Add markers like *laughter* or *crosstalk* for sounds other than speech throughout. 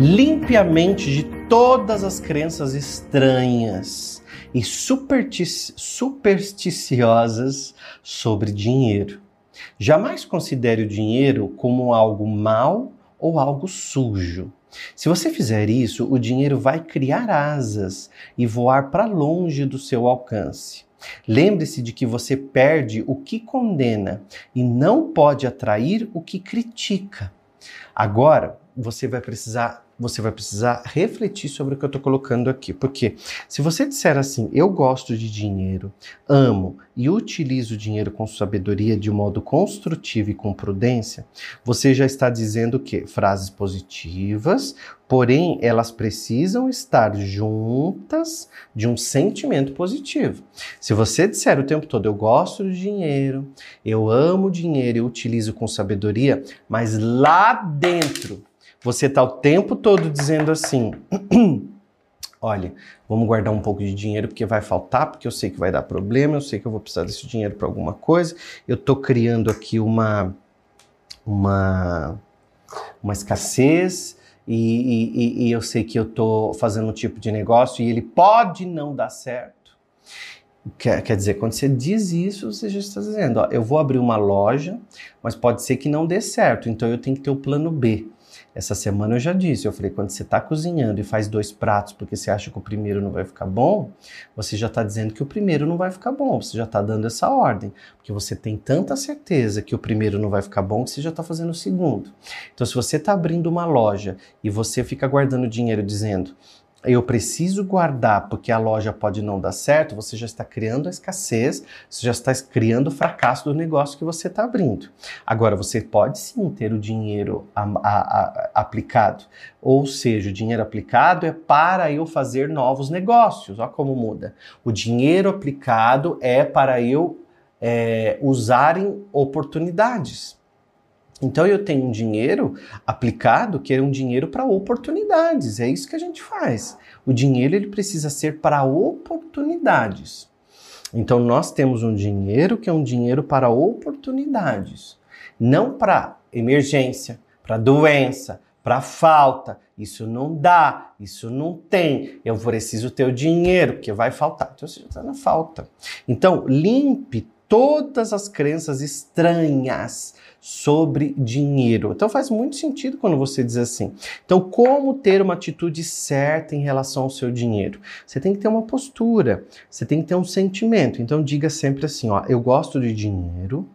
Limpe a mente de todas as crenças estranhas e superstic supersticiosas sobre dinheiro. Jamais considere o dinheiro como algo mal ou algo sujo. Se você fizer isso, o dinheiro vai criar asas e voar para longe do seu alcance. Lembre-se de que você perde o que condena e não pode atrair o que critica. Agora, você vai precisar você vai precisar refletir sobre o que eu estou colocando aqui. Porque se você disser assim, eu gosto de dinheiro, amo e utilizo o dinheiro com sabedoria de modo construtivo e com prudência, você já está dizendo que frases positivas, porém elas precisam estar juntas de um sentimento positivo. Se você disser o tempo todo, eu gosto do dinheiro, eu amo dinheiro e utilizo com sabedoria, mas lá dentro você está o tempo todo dizendo assim: *clears throat* olha, vamos guardar um pouco de dinheiro porque vai faltar, porque eu sei que vai dar problema, eu sei que eu vou precisar desse dinheiro para alguma coisa. Eu estou criando aqui uma, uma, uma escassez. E, e, e eu sei que eu estou fazendo um tipo de negócio e ele pode não dar certo. Quer, quer dizer, quando você diz isso, você já está dizendo: ó, eu vou abrir uma loja, mas pode ser que não dê certo, então eu tenho que ter o plano B. Essa semana eu já disse, eu falei, quando você está cozinhando e faz dois pratos porque você acha que o primeiro não vai ficar bom, você já está dizendo que o primeiro não vai ficar bom, você já está dando essa ordem, porque você tem tanta certeza que o primeiro não vai ficar bom que você já está fazendo o segundo. Então, se você está abrindo uma loja e você fica guardando dinheiro dizendo, eu preciso guardar porque a loja pode não dar certo, você já está criando a escassez, você já está criando o fracasso do negócio que você está abrindo. Agora, você pode sim ter o dinheiro a, a, a, aplicado, ou seja, o dinheiro aplicado é para eu fazer novos negócios. Olha como muda. O dinheiro aplicado é para eu é, usar em oportunidades. Então eu tenho um dinheiro aplicado que é um dinheiro para oportunidades. É isso que a gente faz. O dinheiro ele precisa ser para oportunidades. Então nós temos um dinheiro que é um dinheiro para oportunidades, não para emergência, para doença, para falta. Isso não dá, isso não tem. Eu preciso ter o dinheiro, porque vai faltar. Então você já está na falta. Então limpe todas as crenças estranhas sobre dinheiro. Então faz muito sentido quando você diz assim. Então, como ter uma atitude certa em relação ao seu dinheiro? Você tem que ter uma postura, você tem que ter um sentimento. Então diga sempre assim, ó, eu gosto de dinheiro,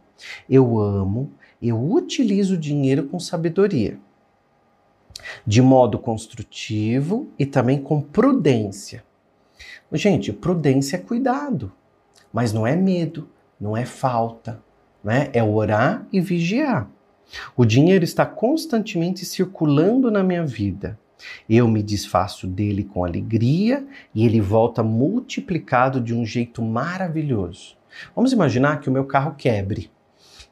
eu amo, eu utilizo o dinheiro com sabedoria. De modo construtivo e também com prudência. Gente, prudência é cuidado, mas não é medo, não é falta, né? É orar e vigiar. O dinheiro está constantemente circulando na minha vida. Eu me desfaço dele com alegria e ele volta multiplicado de um jeito maravilhoso. Vamos imaginar que o meu carro quebre.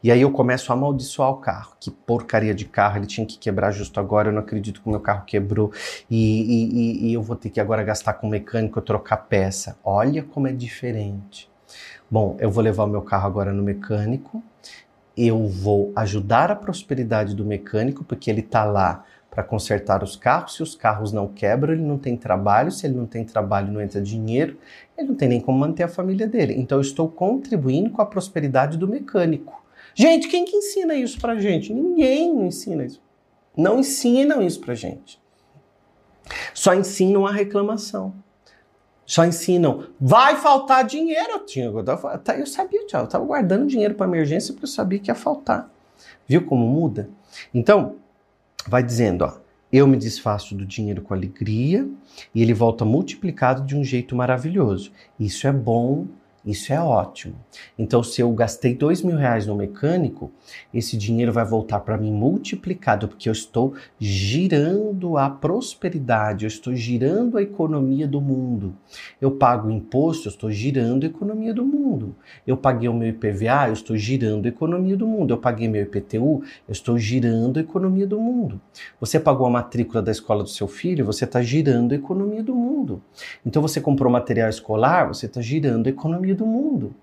E aí eu começo a amaldiçoar o carro. Que porcaria de carro, ele tinha que quebrar justo agora, eu não acredito que o meu carro quebrou. E, e, e eu vou ter que agora gastar com o mecânico, trocar peça. Olha como é diferente. Bom, eu vou levar o meu carro agora no mecânico, eu vou ajudar a prosperidade do mecânico, porque ele está lá para consertar os carros. Se os carros não quebram, ele não tem trabalho. Se ele não tem trabalho, não entra dinheiro. Ele não tem nem como manter a família dele. Então, eu estou contribuindo com a prosperidade do mecânico. Gente, quem que ensina isso para gente? Ninguém ensina isso. Não ensinam isso para gente. Só ensinam a reclamação só ensinam, vai faltar dinheiro. Eu, tinha, eu sabia, eu estava guardando dinheiro para emergência porque eu sabia que ia faltar. Viu como muda? Então, vai dizendo, ó, eu me desfaço do dinheiro com alegria e ele volta multiplicado de um jeito maravilhoso. Isso é bom isso é ótimo. Então, se eu gastei dois mil reais no mecânico, esse dinheiro vai voltar para mim multiplicado, porque eu estou girando a prosperidade, eu estou girando a economia do mundo. Eu pago imposto, eu estou girando a economia do mundo. Eu paguei o meu IPVA, eu estou girando a economia do mundo. Eu paguei meu IPTU, eu estou girando a economia do mundo. Você pagou a matrícula da escola do seu filho, você está girando a economia do mundo. Então, você comprou material escolar, você está girando a economia economia do mundo.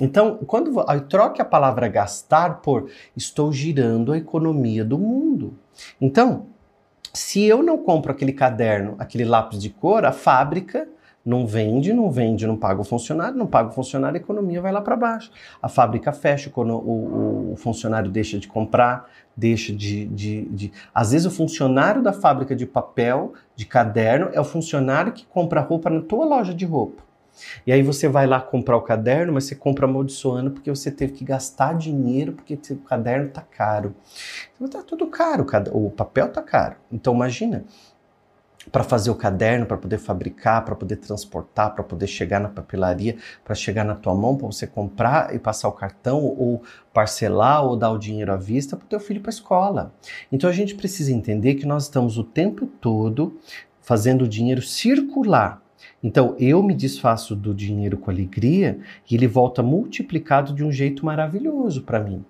Então, quando troque a palavra gastar por estou girando a economia do mundo. Então, Se eu não compro aquele caderno, aquele lápis de cor, a fábrica não vende, não vende, não paga o funcionário, não paga o funcionário, a economia vai lá para baixo. A fábrica fecha, o, o, o, funcionário deixa de comprar, deixa de, de, de. Às vezes o funcionário da fábrica de papel, de caderno, é o funcionário que compra roupa na tua loja de roupa. E aí você vai lá comprar o caderno, mas você compra amaldiçoando porque você teve que gastar dinheiro porque o caderno tá caro. Então tá tudo caro, o papel tá caro. Então imagina, para fazer o caderno, para poder fabricar, para poder transportar, para poder chegar na papelaria, para chegar na tua mão, para você comprar e passar o cartão ou parcelar ou dar o dinheiro à vista para o teu filho para a escola. Então a gente precisa entender que nós estamos o tempo todo fazendo o dinheiro circular. Então eu me desfaço do dinheiro com alegria e ele volta multiplicado de um jeito maravilhoso para mim.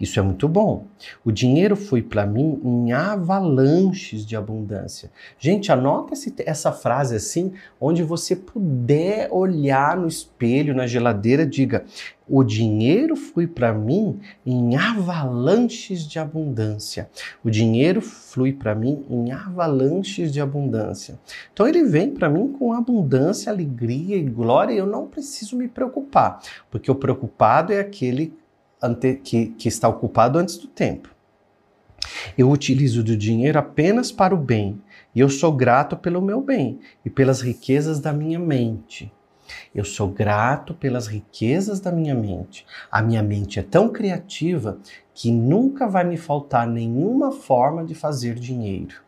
Isso é muito bom. O dinheiro foi para mim em avalanches de abundância. Gente, anota esse, essa frase assim, onde você puder olhar no espelho, na geladeira, diga: o dinheiro foi para mim em avalanches de abundância. O dinheiro flui para mim em avalanches de abundância. Então ele vem para mim com abundância, alegria e glória, e eu não preciso me preocupar, porque o preocupado é aquele ante, que, que está ocupado antes do tempo. Eu utilizo do dinheiro apenas para o bem, e eu sou grato pelo meu bem e pelas riquezas da minha mente. Eu sou grato pelas riquezas da minha mente. A minha mente é tão criativa que nunca vai me faltar nenhuma forma de fazer dinheiro.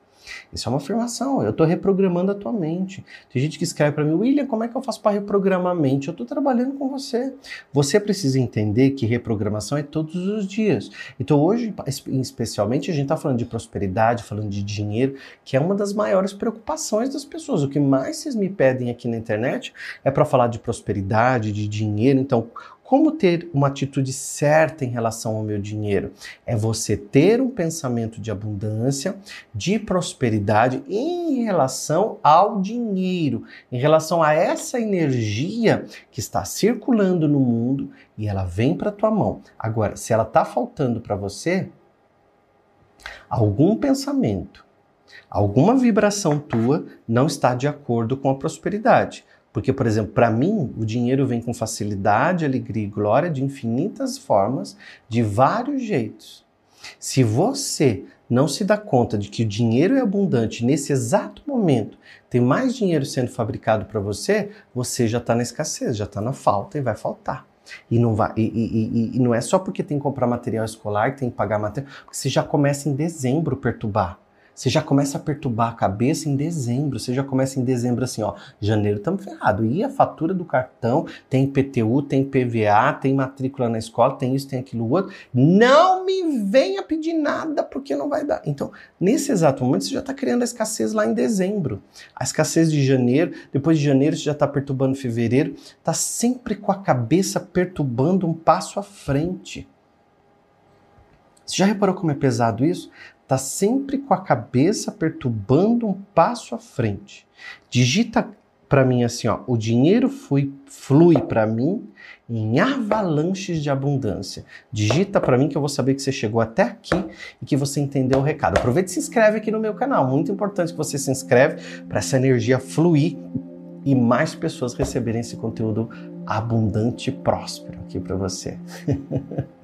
Isso é uma afirmação. Eu estou reprogramando a tua mente. Tem gente que escreve para mim, William, como é que eu faço para reprogramar a mente? Eu estou trabalhando com você. Você precisa entender que reprogramação é todos os dias. Então, hoje, especialmente, a gente está falando de prosperidade, falando de dinheiro, que é uma das maiores preocupações das pessoas. O que mais vocês me pedem aqui na internet é para falar de prosperidade, de dinheiro. Então, como ter uma atitude certa em relação ao meu dinheiro? É você ter um pensamento de abundância, de prosperidade em relação ao dinheiro, em relação a essa energia que está circulando no mundo e ela vem para tua mão. Agora, se ela está faltando para você, algum pensamento, alguma vibração tua não está de acordo com a prosperidade. Porque, por exemplo, para mim, o dinheiro vem com facilidade, alegria e glória de infinitas formas, de vários jeitos. Se você não se dá conta de que o dinheiro é abundante nesse exato momento, tem mais dinheiro sendo fabricado para você, você já está na escassez, já está na falta e vai faltar. E não, vai, e, e, e, e, não é só porque tem que comprar material escolar, que tem que pagar material, porque você já começa em dezembro perturbar. Você já começa a perturbar a cabeça em dezembro. Você já começa em dezembro assim, ó. Janeiro estamos ferrados. E a fatura do cartão, tem PTU, tem PVA, tem matrícula na escola, tem isso, tem aquilo outro. Não me venha pedir nada porque não vai dar. Então, nesse exato momento, você já está criando a escassez lá em dezembro. A escassez de janeiro, depois de janeiro, você já está perturbando fevereiro. Está sempre com a cabeça perturbando um passo à frente. Você já reparou como é pesado isso? Está sempre com a cabeça perturbando um passo à frente. Digita para mim assim, ó, o dinheiro flui, flui para mim em avalanches de abundância. Digita para mim que eu vou saber que você chegou até aqui e que você entendeu o recado. Aproveita e se inscreve aqui no meu canal. Muito importante que você se inscreve para essa energia fluir e mais pessoas receberem esse conteúdo abundante e próspero aqui para você. *laughs*